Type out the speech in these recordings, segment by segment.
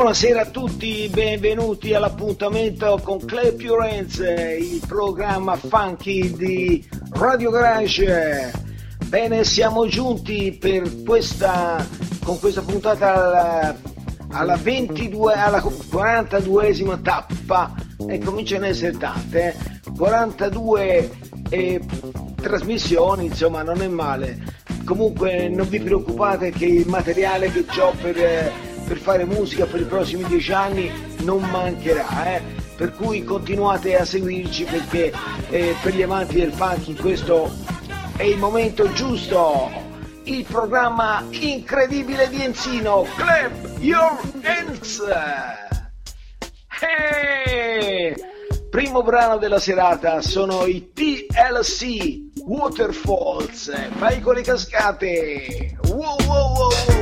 Buonasera a tutti, benvenuti all'appuntamento con Your Hands, il programma funky di Radio Garage. Bene, siamo giunti per questa, con questa puntata alla, alla, 22, alla 42esima tappa e cominciano ad essere tante, eh? 42 eh, trasmissioni, insomma non è male. Comunque non vi preoccupate che il materiale che ho per... Eh, per fare musica per i prossimi dieci anni non mancherà, eh? per cui continuate a seguirci perché eh, per gli amanti del funk questo è il momento giusto. Il programma incredibile di Enzino, Clap Your Hands! Hey! Primo brano della serata sono i TLC Waterfalls, fai con le cascate! Wow wow wow wow!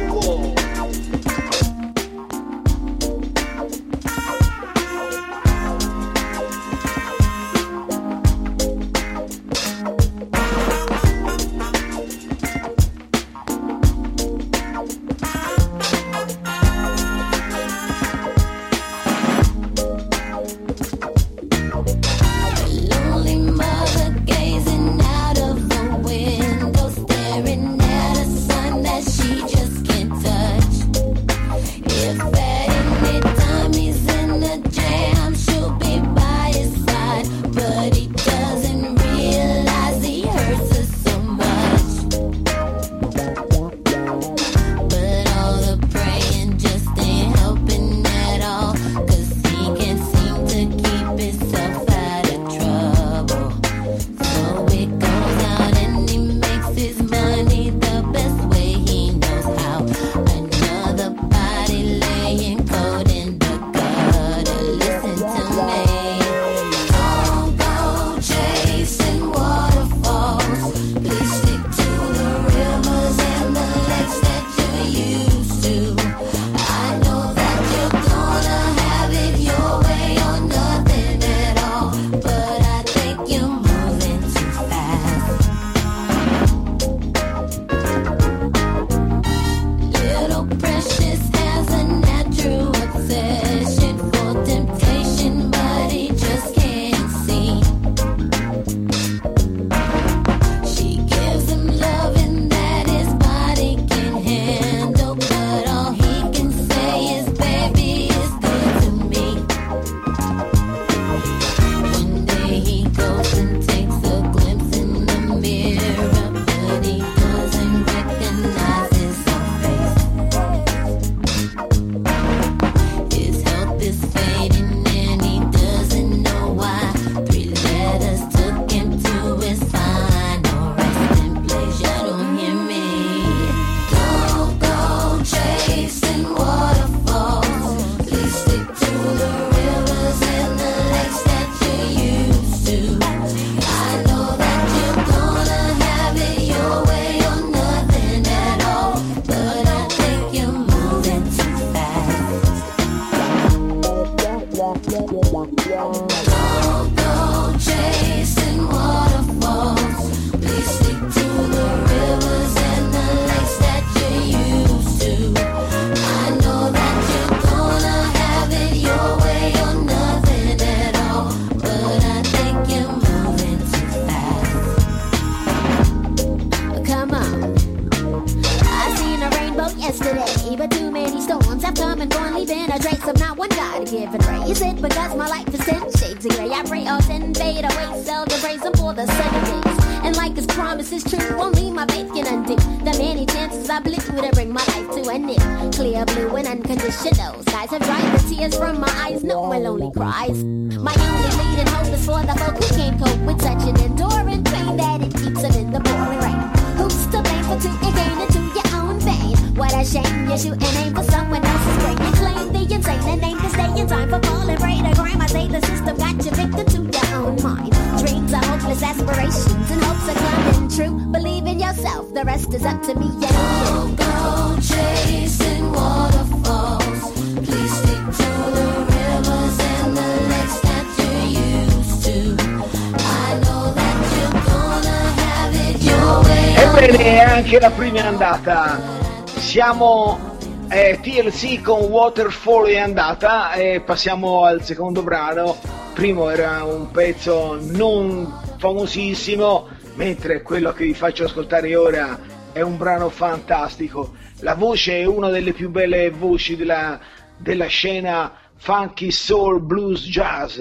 bene anche la prima andata. Siamo eh, TLC con Waterfall è andata e passiamo al secondo brano. Primo era un pezzo non famosissimo, mentre quello che vi faccio ascoltare ora è un brano fantastico. La voce è una delle più belle voci della, della scena funky soul blues jazz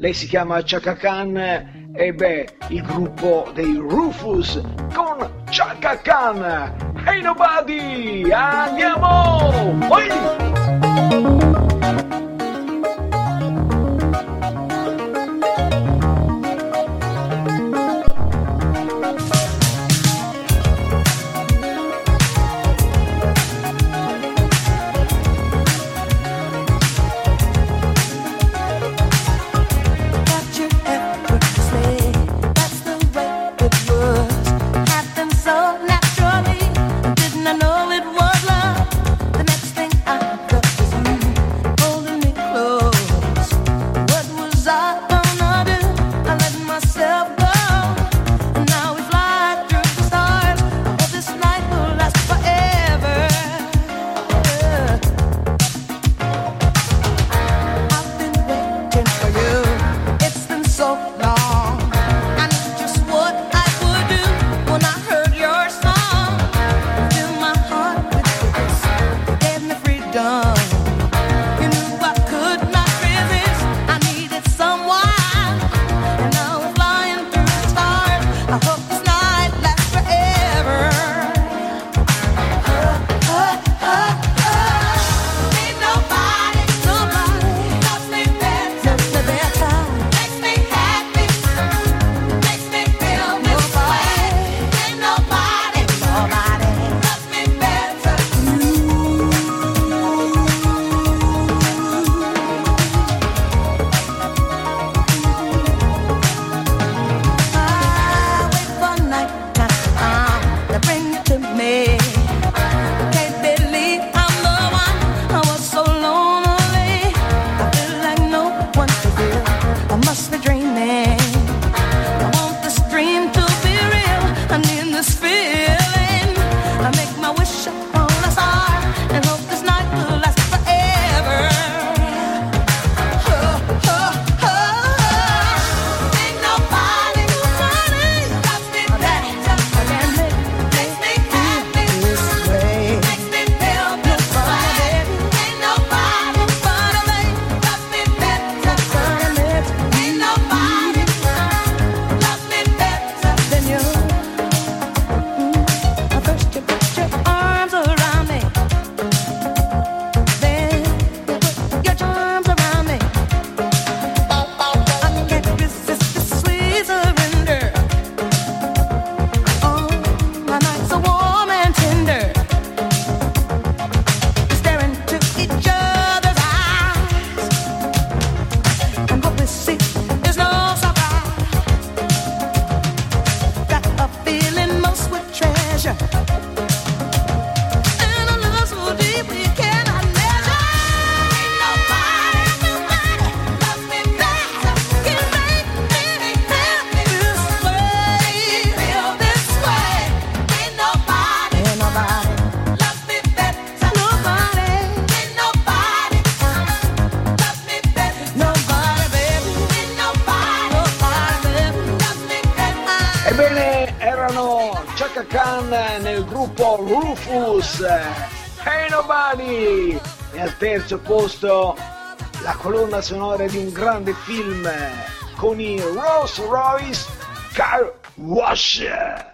lei si chiama Chaka Khan e beh, il gruppo dei Rufus con Chaka Khan. Hey nobody, andiamo! Oi! terzo posto la colonna sonora di un grande film con i Rolls Royce Car Wash.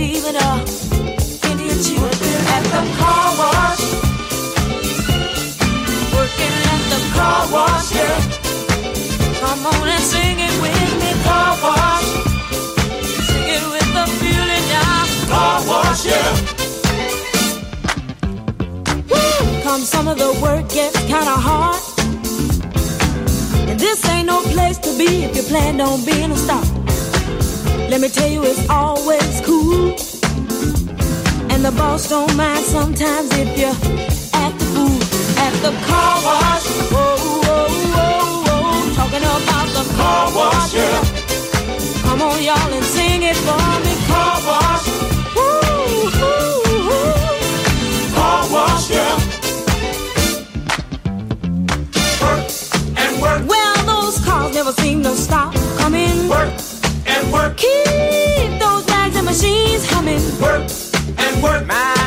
Or maybe even a Indian chief. At the car wash. Working at the car wash, yeah. Come on and sing it with me, car wash. Sing it with the car wash, yeah. Woo! Come some of the work gets kinda hard. And this ain't no place to be if you plan on being a star. Let me tell you, it's always cool. And the boss don't mind sometimes if you act the fool at the car wash. Whoa, whoa, whoa, whoa. Talking about the car wash, yeah. Come on, y'all, and sing it for me. Car wash. Woo. Car wash, yeah. Work and work. Well, those cars never seem to stop coming. Work and work. Keep those bags and machines humming. Work and work. My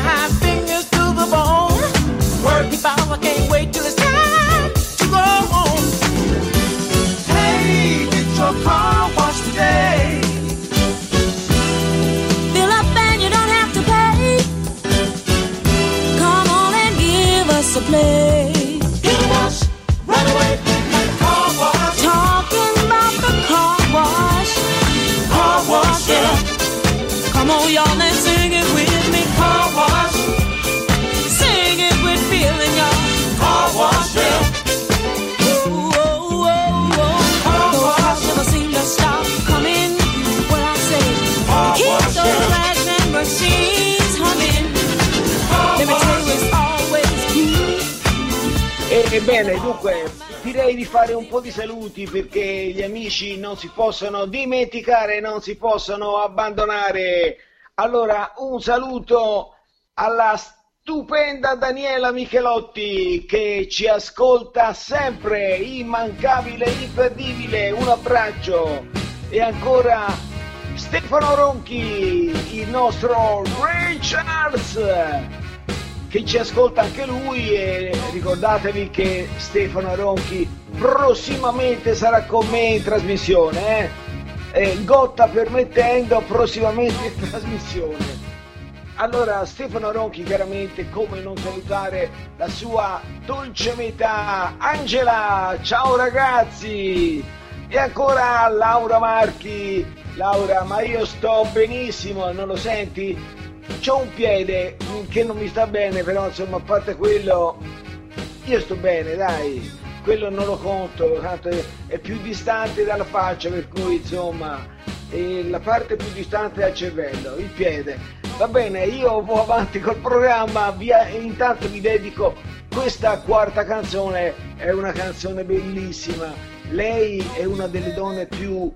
Ebbene, dunque, direi di fare un po' di saluti perché gli amici non si possono dimenticare, non si possono abbandonare. Allora, un saluto alla stupenda Daniela Michelotti che ci ascolta sempre, immancabile, imperdibile. Un abbraccio. E ancora Stefano Ronchi, il nostro Ray Charles che ci ascolta anche lui e ricordatevi che Stefano Ronchi prossimamente sarà con me in trasmissione, eh? Eh, Gotta permettendo prossimamente in trasmissione. Allora Stefano Ronchi chiaramente come non salutare la sua dolce metà Angela, ciao ragazzi e ancora Laura Marchi, Laura ma io sto benissimo, non lo senti? C'ho un piede che non mi sta bene però insomma a parte quello io sto bene dai, quello non lo conto, tanto è, più distante dalla faccia per cui insomma la parte più distante dal cervello, il piede. Va bene, io vado avanti col programma, via, e intanto vi dedico questa quarta canzone, è una canzone bellissima. Lei è una delle donne più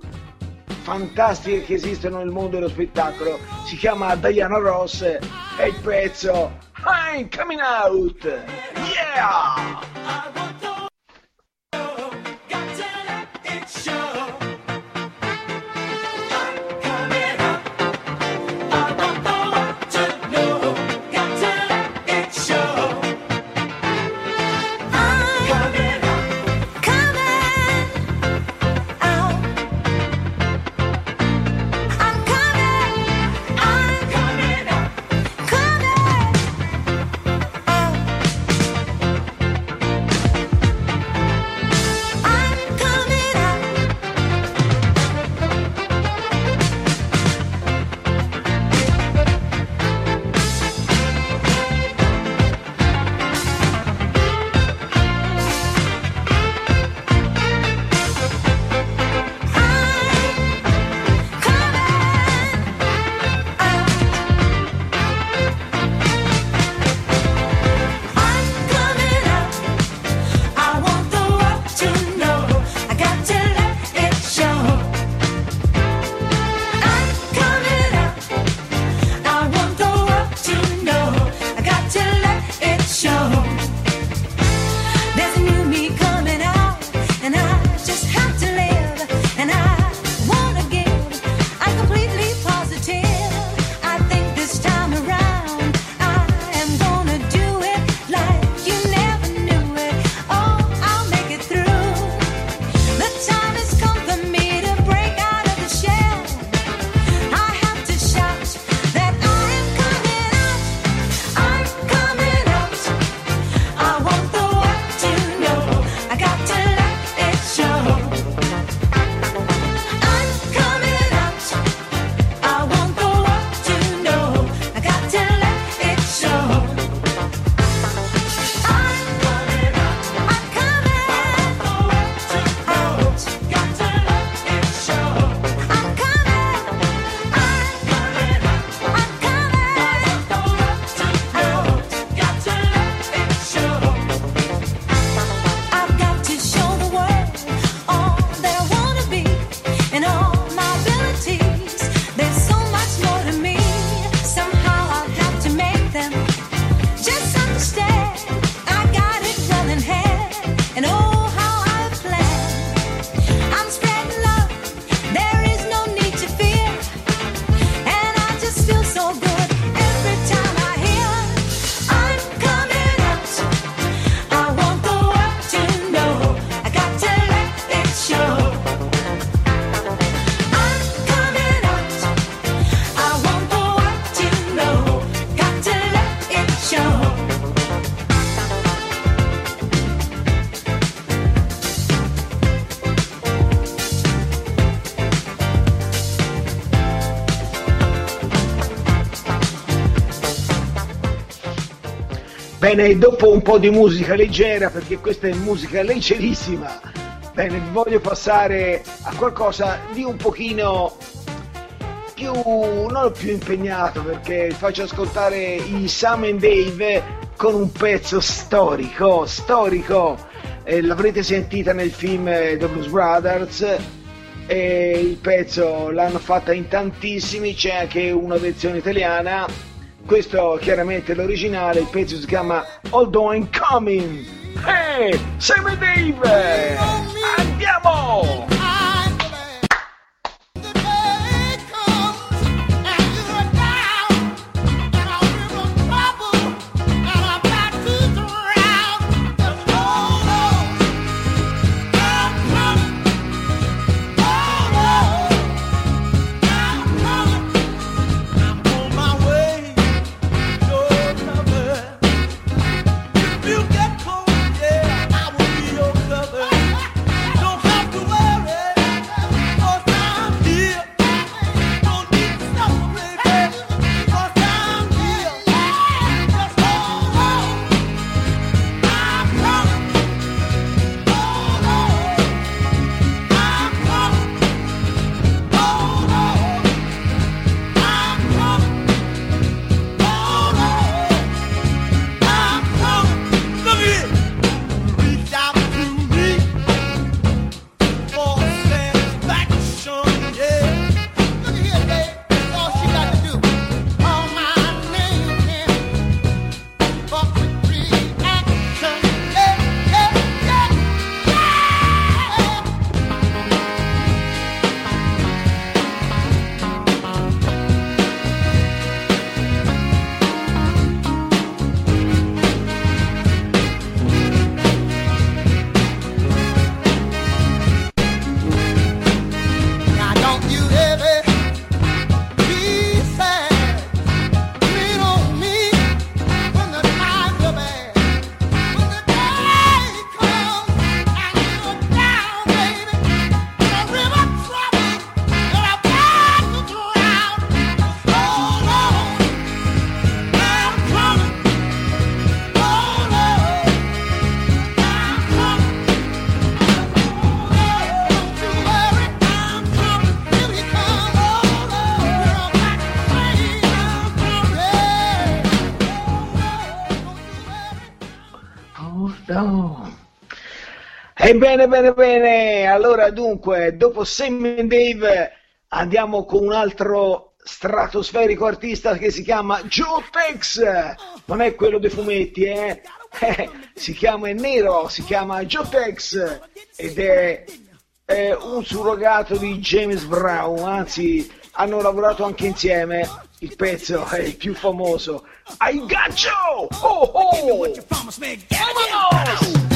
fantastiche che esistono nel mondo dello spettacolo. Si chiama Diana Ross e il pezzo I'm coming out! Yeah! Bene, dopo un po' di musica leggera, perché questa è musica leggerissima, bene, voglio passare a qualcosa di un pochino più, non più impegnato, perché faccio ascoltare i Sam and Dave con un pezzo storico, storico, eh, l'avrete sentita nel film eh, The Blues Brothers, e il pezzo l'hanno fatta in tantissimi, c'è anche una versione italiana, questo chiaramente è l'originale, il pezzo si chiama Although I'm Coming. Hey, Sam and Dave! Andiamo! No. E bene, bene, bene. Allora, dunque, dopo Sam Dave andiamo con un altro stratosferico artista che si chiama Joe Tex. Non è quello dei fumetti, eh? Eh, si chiama è nero, si chiama Joe Tex ed è, è un surrogato di James Brown, anzi hanno lavorato anche insieme. Il pezzo è il più famoso. I got you! Oh oh! Vámonos!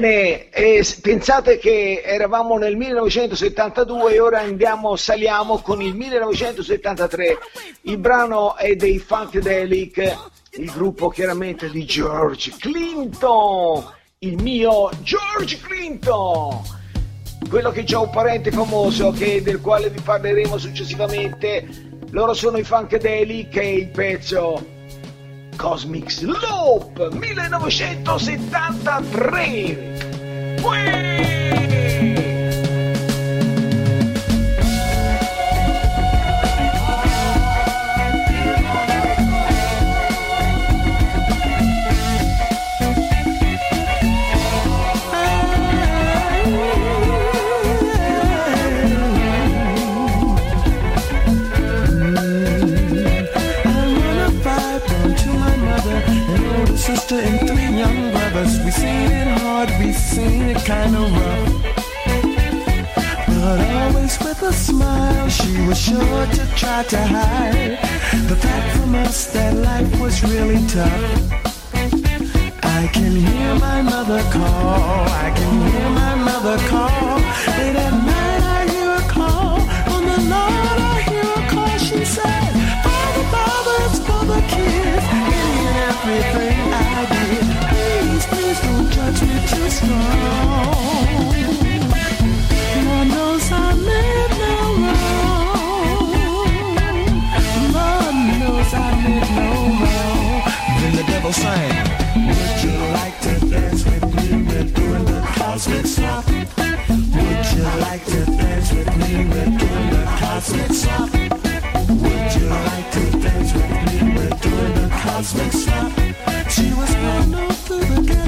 Bene, eh, pensate che eravamo nel 1972 e ora andiamo, saliamo con il 1973. Il brano è dei Funkadelic, il gruppo chiaramente di George Clinton, il mio George Clinton, quello che già un parente famoso che- del quale vi parleremo successivamente. Loro sono i Funkadelic e il pezzo Cosmic Loop 1973. Uè! Kinda rough. But always with a smile, she was sure to try to hide the fact from us that life was really tough. I can hear my mother call, I can hear my mother call. Late at night with a smile, she was sure to try to hide the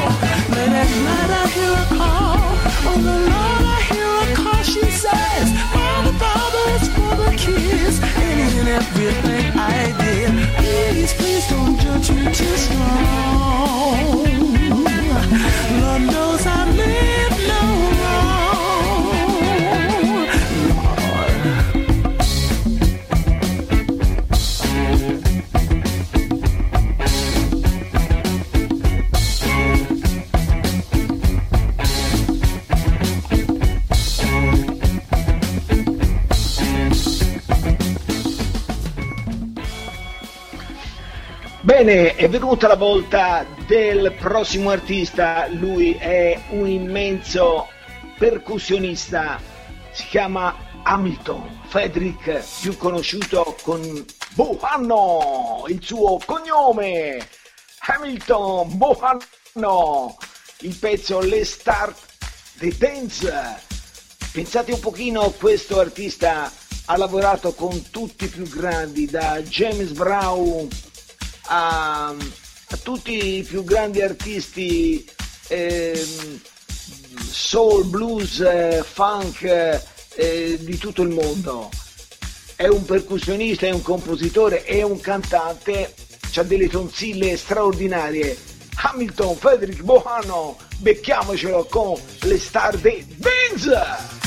Bene, è venuta la volta del prossimo artista, lui è un immenso percussionista, si chiama Hamilton Frederick, più conosciuto con Bohanno, il suo cognome, Hamilton Bohanno, il pezzo Le Start the Dance. Pensate un pochino, questo artista ha lavorato con tutti i più grandi, da James Brown a, a tutti i più grandi artisti ehm, soul, blues, eh, funk eh, di tutto il mondo. È un percussionista, è un compositore, è un cantante, ha delle tonsille straordinarie. Hamilton, Frederick Bohano, becchiamocelo con le star dei Benz!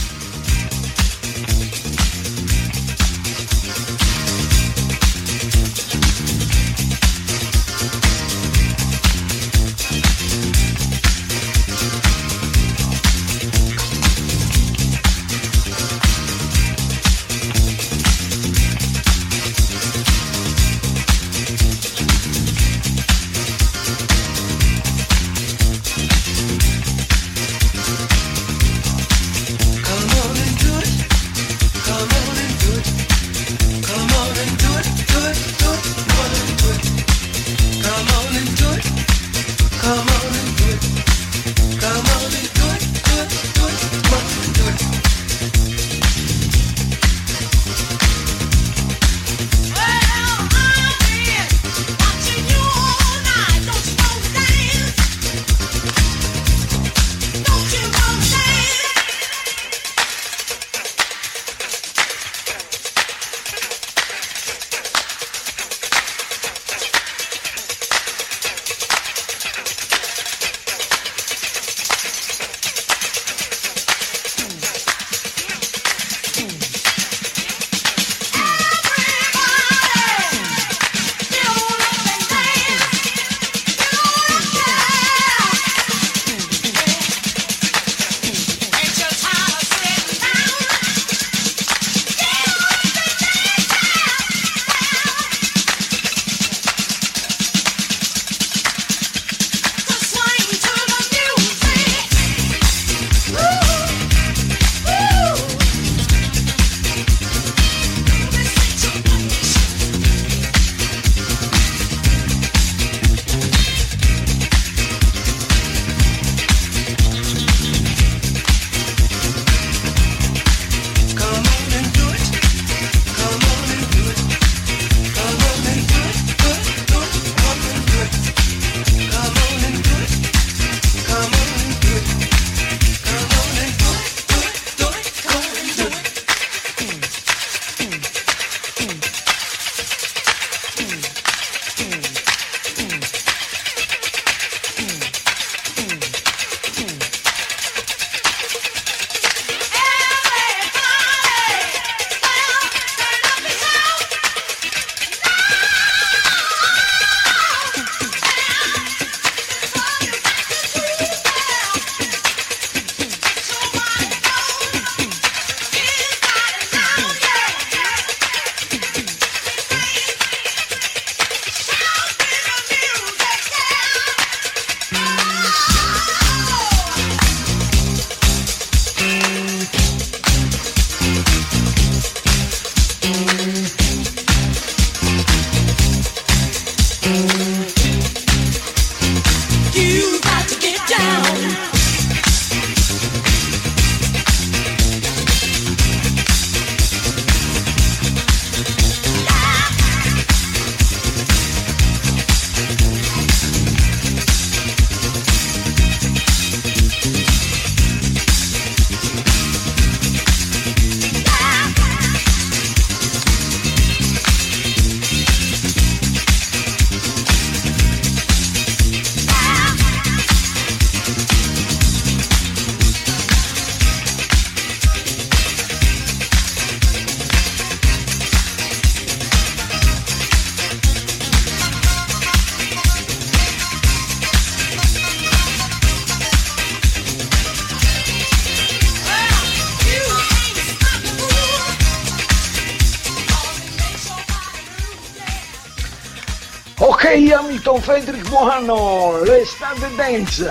Defense.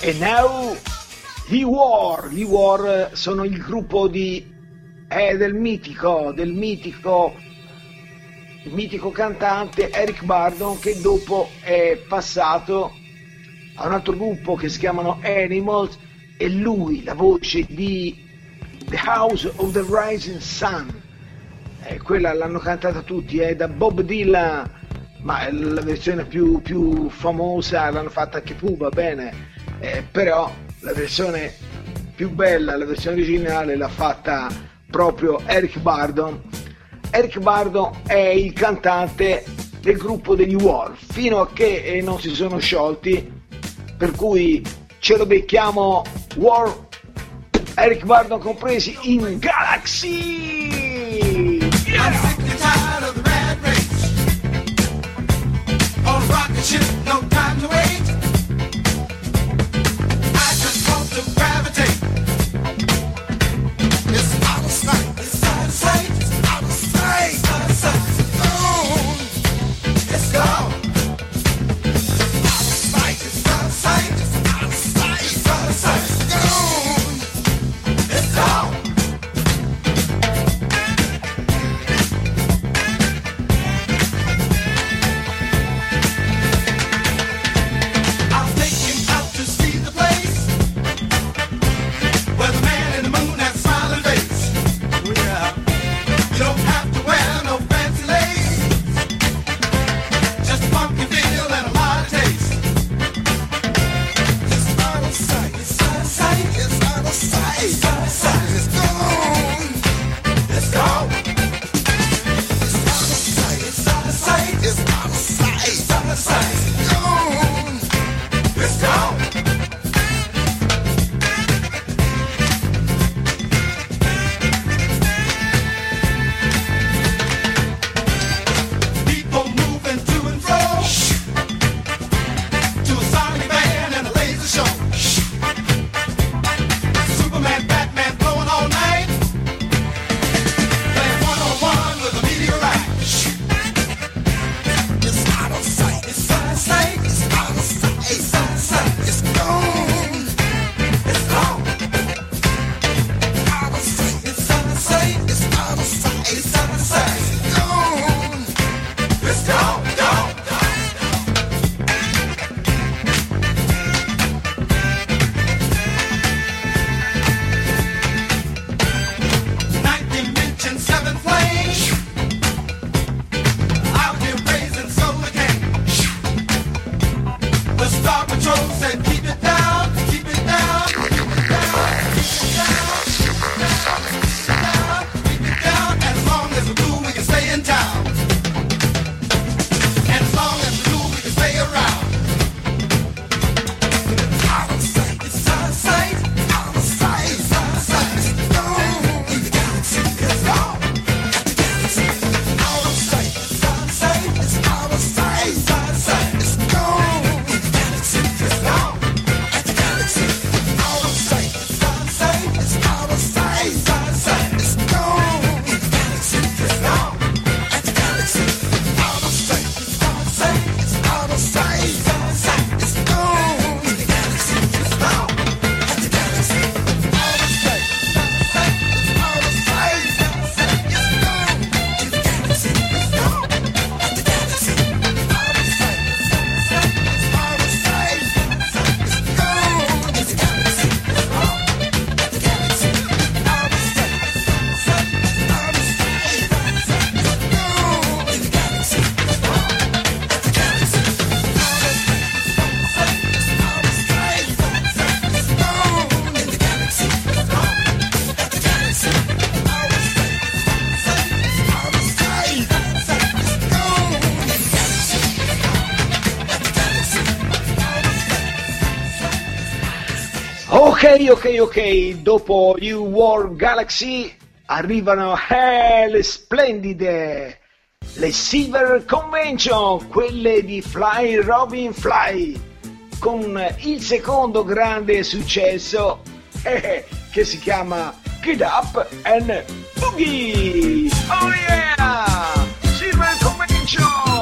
E now The War. The War sono il gruppo di, eh, del mitico, del mitico, mitico cantante Eric Bardon che dopo è passato a un altro gruppo che si chiamano Animals e lui la voce di The House of the Rising Sun. Eh, quella l'hanno cantata tutti, è eh, da Bob Dylan ma la versione più, più famosa l'hanno fatta anche Pooh, va bene, eh, però la versione più bella, la versione originale l'ha fatta proprio Eric Bardon. Eric Bardon è il cantante del gruppo degli War, fino a che eh, non si sono sciolti, per cui ce lo becchiamo War, Eric Bardon compresi in Galaxy! Yeah! you know Ok, ok, ok, dopo New World Galaxy arrivano eh, le splendide, le Silver Convention, quelle di Fly Robin Fly, con il secondo grande successo eh, che si chiama Get Up and Boogie! Oh yeah! Silver Convention!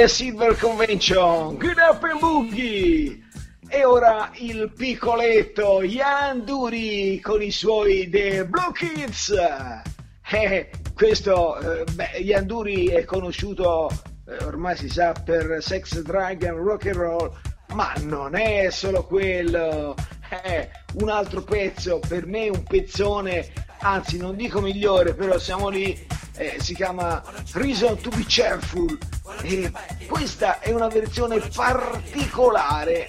Brave le Silver Convention, Good Up and Boogie! E ora il piccoletto Ian Duri con i suoi The Blue Kids. Eh, questo, eh, beh, Duri è conosciuto, eh, ormai si sa, per Sex, Drag and Rock and Roll, ma non è solo quello. Eh, un altro pezzo, per me un pezzone, anzi non dico migliore, però siamo lì, eh, si chiama Reason to be Cheerful. E questa è una versione particolare.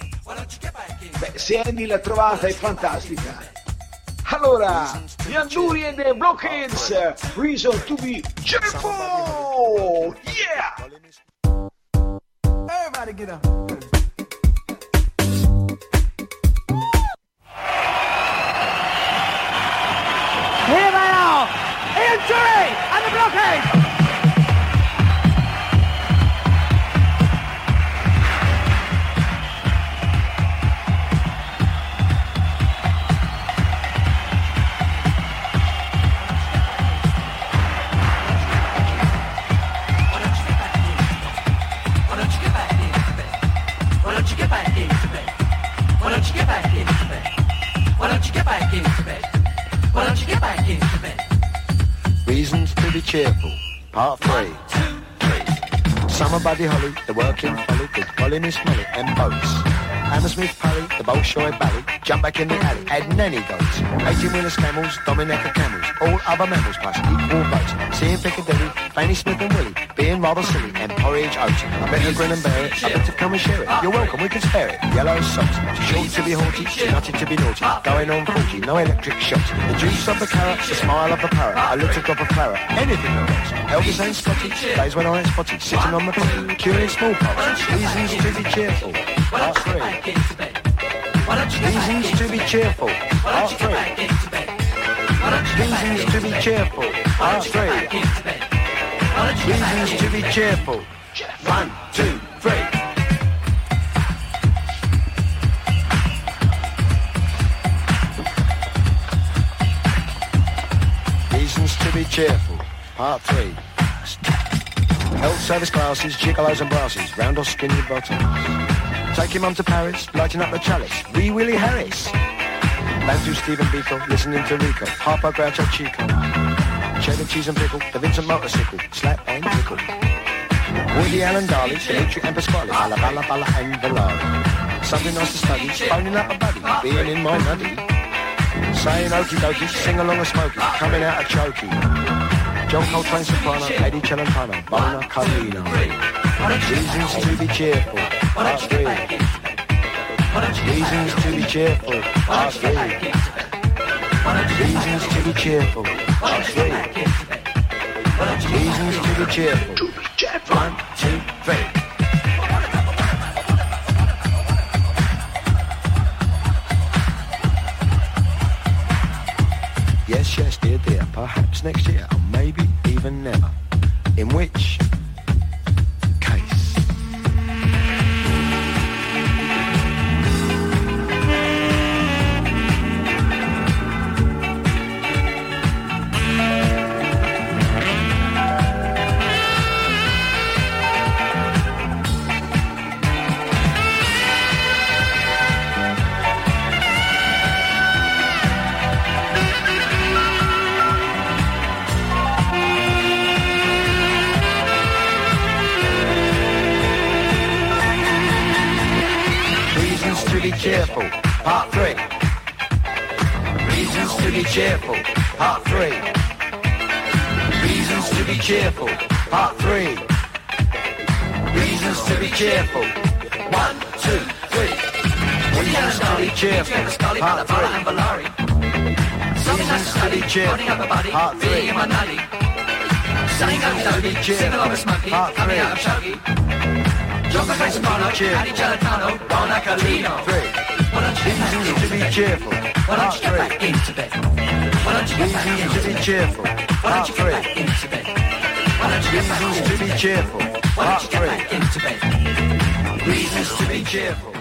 Beh, se Andy l'ha trovata è fantastica. Allora, gli Anduri e the Blockheads, Reason to be Cheerful! Yeah! Everybody get up. Here they are, Ian and cheerful. Part three. Summer Buddy Holly, the working folly, the Colin Miss Molly, and boats. Hammersmith Pally, the Bolshoi Bally, jump back in the alley, add nanny goats. 18 wheelers camels, Dominica camels, all other mammals plus equal votes. Seeing Piccadilly, Fanny Smith and Willie, being rather silly, and porridge oats. I better grin and bear it, I better come and share it. You're welcome, we can spare it. Yellow socks, too short to be haughty, too nutty to be naughty. Going on 40, no electric shocks. The juice of the carrot, the smile of the parrot, I a little drop of claret, anything else. Elvis ain't spotty, days when I ain't spotty, sitting on the potty, curing smallpox. Reasons to be cheerful. Part three. Back into bed. Why don't you get back Reasons to be cheerful. Part three. Reasons to be cheerful. Back three. Reasons to be cheerful. One, two, three. Reasons to be cheerful. Part three. Health service classes, gigolos and brasses, round or skinny bottoms. Taking mum to Paris, lighting up the chalice. Wee Willie Harris. Bantu Stephen Biko, listening to Rico. Harpo Groucho Chico. Cheddar cheese and pickle, the Vincent motorcycle. Slap and tickle. Woody Allen Darley, Dimitri and Pasquale, Balla Balla Balla and Valari. Something nice to study, phoning up a buddy, being in my nutty. Saying okie dokie, sing along a smoky, coming out a chokey. John Coltrane soprano, Eddie Celentano, Bona Carlino. Reasons to be cheerful, part three. Reasons to be cheerful, part three. Reasons to be cheerful, part three. Reasons to be cheerful. One, two, three. Yes, yes, dear, dear. Perhaps next year, or maybe even never. In which cheerful, part three. Reasons to be cheerful, part three. Reasons to be cheerful, part three. Reasons to be cheerful. One, two, three. Reasons to be cheerful, part three. Reasons to be cheerful, part three. Reasons to be cheerful, part three. Reasons to be cheerful, three. Reasons to be cheerful, Why don't part you get back three. into bed? Why don't you get back Reasons into to be bed? cheerful, Why part don't you get back three. into bed? Why don't you get back Reasons into to be bed? cheerful, Why part don't you get back three. into bed? Reasons to be cheerful.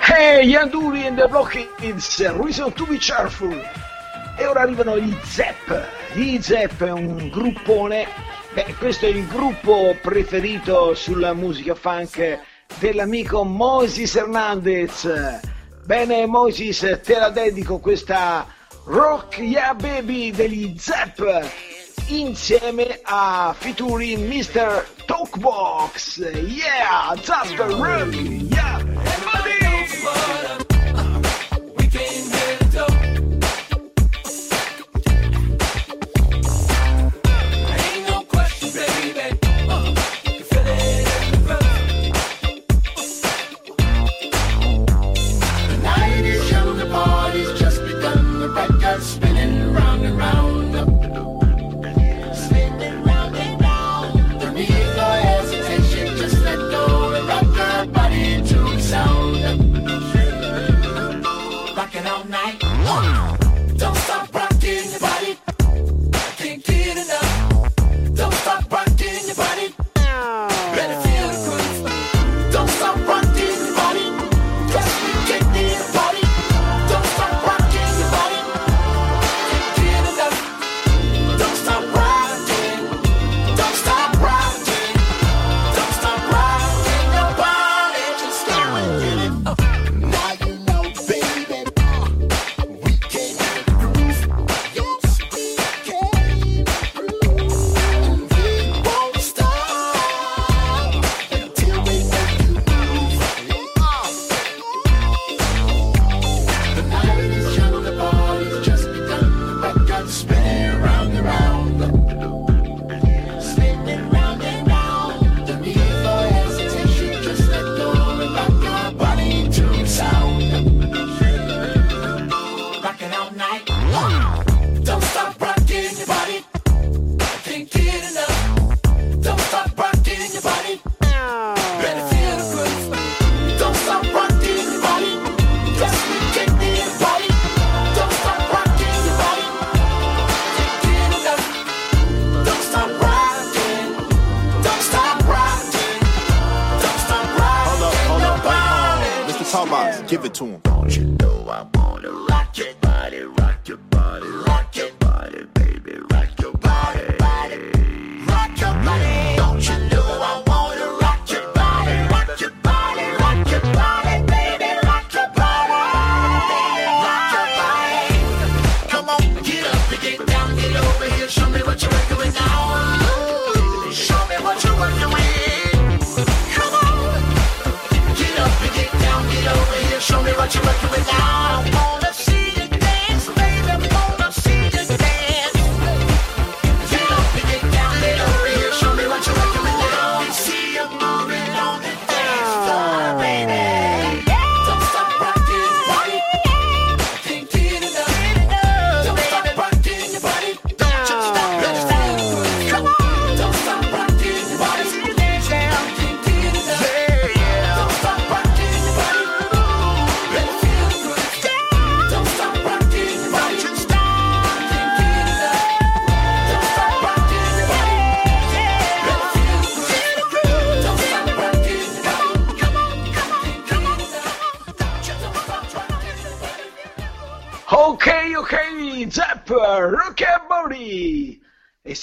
Hey, gli Anduri and the Blockheads, Reason to be Cheerful. E ora arrivano gli Zep. Gli Zep è un gruppone Beh, questo è il gruppo preferito sulla musica funk dell'amico Moses Hernandez. Bene Moses, te la dedico questa Rock Ya yeah Baby degli Zap insieme a Fituri Mr. Talkbox. Yeah, Zap Rock Yeah Everybody!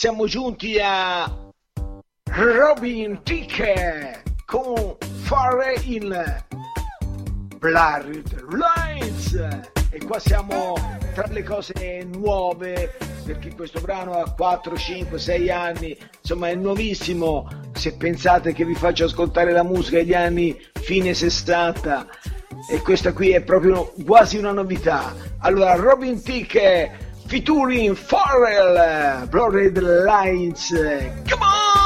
siamo giunti a Robin Ticke con Fare in Blurred Lines. E qua siamo tra le cose nuove perché questo brano ha 4, 5, 6 anni. Insomma è nuovissimo. Se pensate che vi faccio ascoltare la musica degli anni fine 60 e questa qui è proprio quasi una novità. Allora Robin Ticke featuring Pharrell, Blurred Lines. Come on!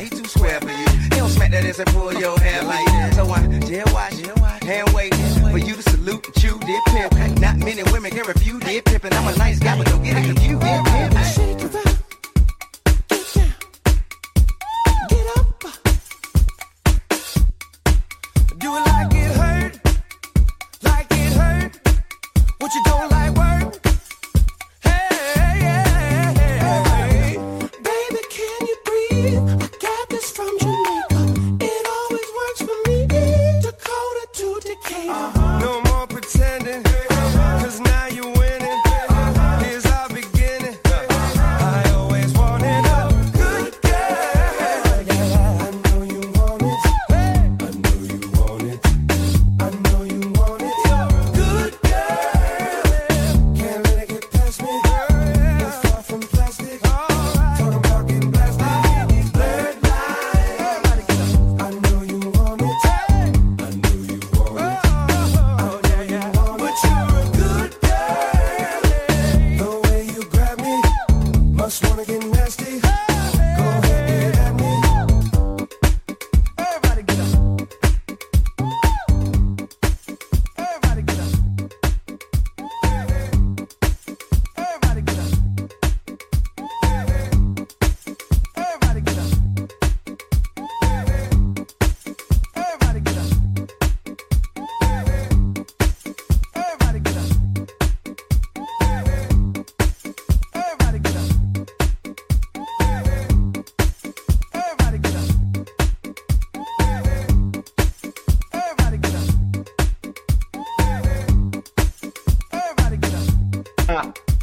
he too square for you. He don't smack that ass and pull your hair like that. So I dead watch, hand wait for you to salute and chew dip pimp. Not many women can refute dip pimp, and I'm a nice guy, but don't get it confused. shake pimp.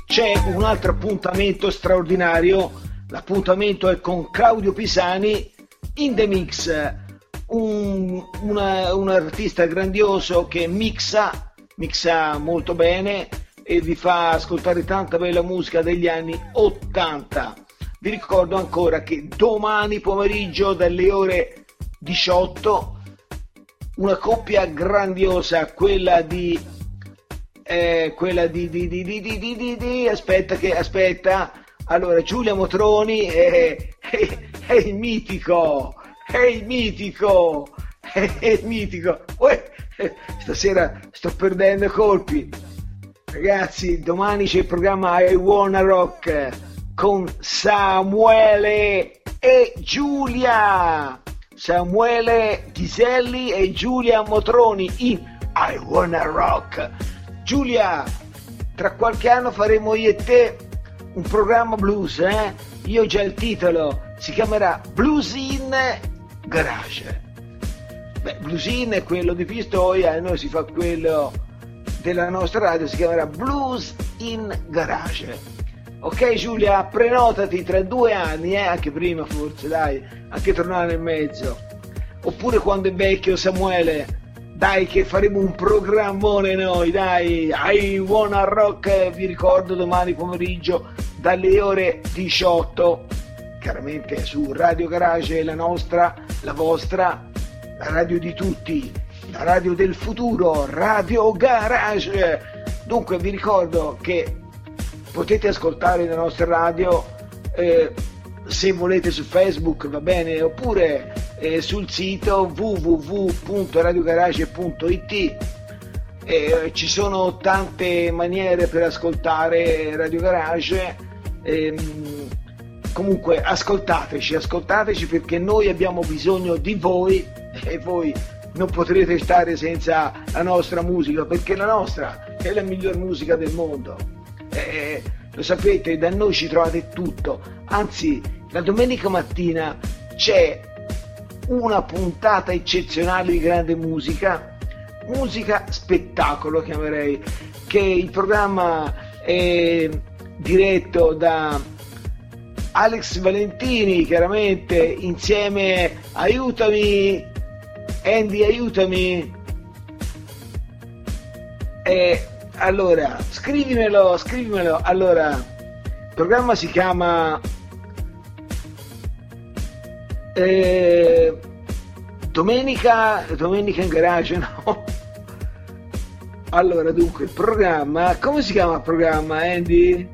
c'è un altro appuntamento straordinario, l'appuntamento è con Claudio Pisani in The Mix, un, una, un artista grandioso che mixa, mixa molto bene e vi fa ascoltare tanta bella musica degli anni 80. Vi ricordo ancora che domani pomeriggio dalle ore 18 una coppia grandiosa, quella di è quella di, di, di, di, di, di, di, di aspetta che aspetta. Allora Giulia Motroni è, è, è il mitico è il mitico è, il mitico. Uè, stasera sto perdendo colpi. Ragazzi domani c'è il programma I Wanna Rock con Samuele e Giulia. Samuele Ghiselli e Giulia Motroni in I Wanna Rock. Giulia, tra qualche anno faremo io e te un programma blues, eh? Io ho già il titolo, si chiamerà Blues in Garage. Beh, Blues in è quello di Pistoia e noi si fa quello della nostra radio, si chiamerà Blues in Garage. Ok Giulia, prenotati tra due anni, eh? anche prima forse, dai, anche tornare nel mezzo. Oppure quando è vecchio Samuele dai che faremo un programmone noi, dai. I wanna rock, vi ricordo domani pomeriggio dalle ore 18. Chiaramente su Radio Garage la nostra, la vostra, la radio di tutti, la radio del futuro, Radio Garage. Dunque vi ricordo che potete ascoltare la nostra radio eh, se volete su Facebook, va bene, oppure eh, sul sito www.radiogarage.it eh, ci sono tante maniere per ascoltare Radio Garage ehm, comunque ascoltateci ascoltateci perché noi abbiamo bisogno di voi e voi non potrete stare senza la nostra musica perché la nostra è la miglior musica del mondo eh, lo sapete, da noi ci trovate tutto. Anzi, la domenica mattina c'è una puntata eccezionale di grande musica, musica spettacolo chiamerei, che il programma è diretto da Alex Valentini, chiaramente insieme aiutami, Andy aiutami. E allora, scrivimelo, scrivimelo. Allora, il programma si chiama eh, Domenica, Domenica in garage, no? Allora, dunque, il programma, come si chiama il programma, Andy?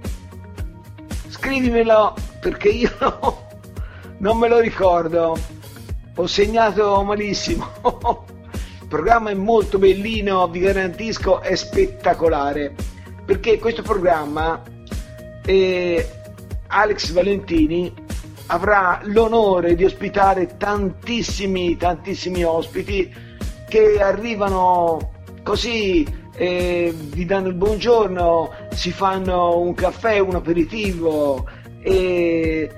Scrivimelo perché io no, non me lo ricordo. Ho segnato malissimo. Il programma è molto bellino, vi garantisco, è spettacolare. Perché questo programma eh, Alex Valentini avrà l'onore di ospitare tantissimi, tantissimi ospiti che arrivano così, eh, vi danno il buongiorno, si fanno un caffè, un aperitivo e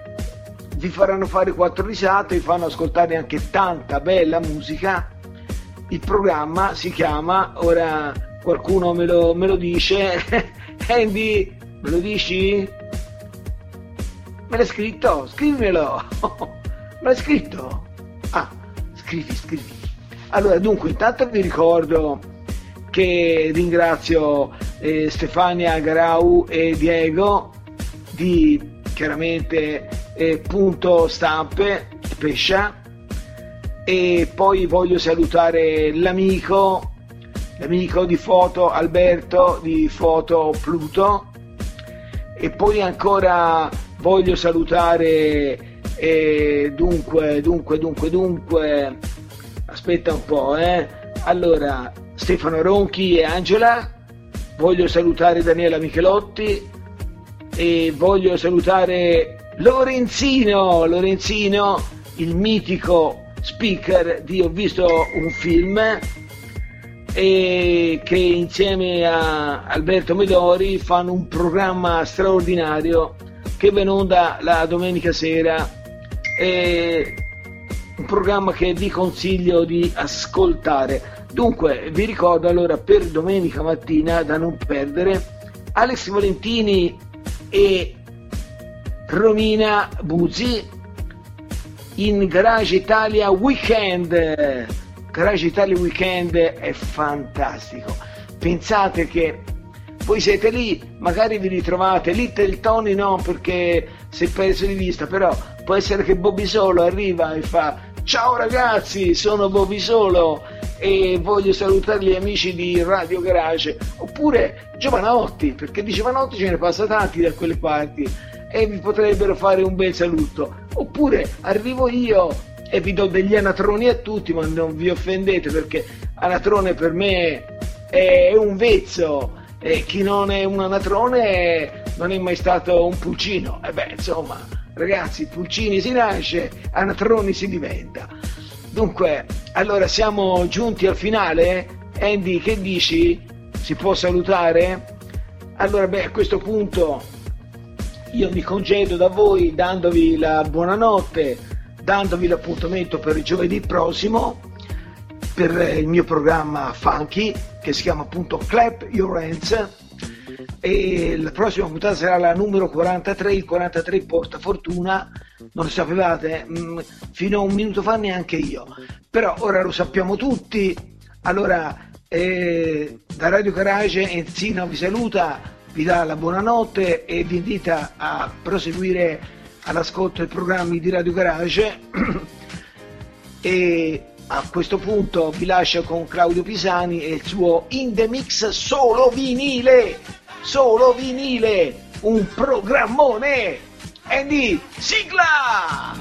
vi faranno fare quattro risate, vi fanno ascoltare anche tanta bella musica. Il programma si chiama, ora qualcuno me lo, me lo dice, Andy, me lo dici? Me l'hai scritto? Scrivimelo! Me l'hai scritto? Ah, scrivi, scrivi. Allora, dunque, intanto vi ricordo che ringrazio eh, Stefania Garau e Diego di chiaramente eh, Punto Stampe Pescia e poi voglio salutare l'amico l'amico di foto Alberto di foto Pluto e poi ancora voglio salutare eh, dunque dunque dunque dunque aspetta un po' eh. Allora Stefano Ronchi e Angela voglio salutare Daniela Michelotti e voglio salutare Lorenzino Lorenzino il mitico speaker di Ho visto un film e che insieme a Alberto Medori fanno un programma straordinario che va onda la domenica sera è un programma che vi consiglio di ascoltare dunque vi ricordo allora per domenica mattina da non perdere Alex Valentini e Romina Buzzi in Garage Italia Weekend. Garage Italia Weekend è fantastico. Pensate che voi siete lì, magari vi ritrovate, Little Tony no perché si è perso di vista, però può essere che Bobby Solo arriva e fa ciao ragazzi, sono Bobby Solo e voglio salutare gli amici di Radio Garage, oppure Giovanotti, perché di Giovanotti ce ne passa tanti da quelle parti e vi potrebbero fare un bel saluto. Oppure arrivo io e vi do degli anatroni a tutti, ma non vi offendete perché anatrone per me è un vezzo e chi non è un anatrone non è mai stato un pulcino. E beh, insomma, ragazzi, pulcini si nasce, anatroni si diventa. Dunque, allora siamo giunti al finale. Andy, che dici? Si può salutare? Allora, beh, a questo punto io mi congedo da voi dandovi la buonanotte, dandovi l'appuntamento per il giovedì prossimo per il mio programma Funky che si chiama appunto Clap Your Hands. E la prossima puntata sarà la numero 43, il 43 porta fortuna, non lo sapevate, mm, fino a un minuto fa neanche io, però ora lo sappiamo tutti, allora eh, da Radio Garage Enzino vi saluta, vi dà la buonanotte e vi invita a proseguire all'ascolto dei programmi di Radio Garage. E a questo punto vi lascio con Claudio Pisani e il suo In The Mix solo vinile, solo vinile, un programmone. Andy, sigla!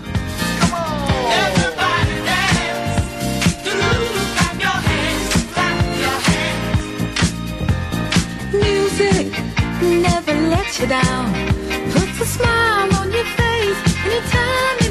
Music never lets you down. Puts a smile on your face anytime,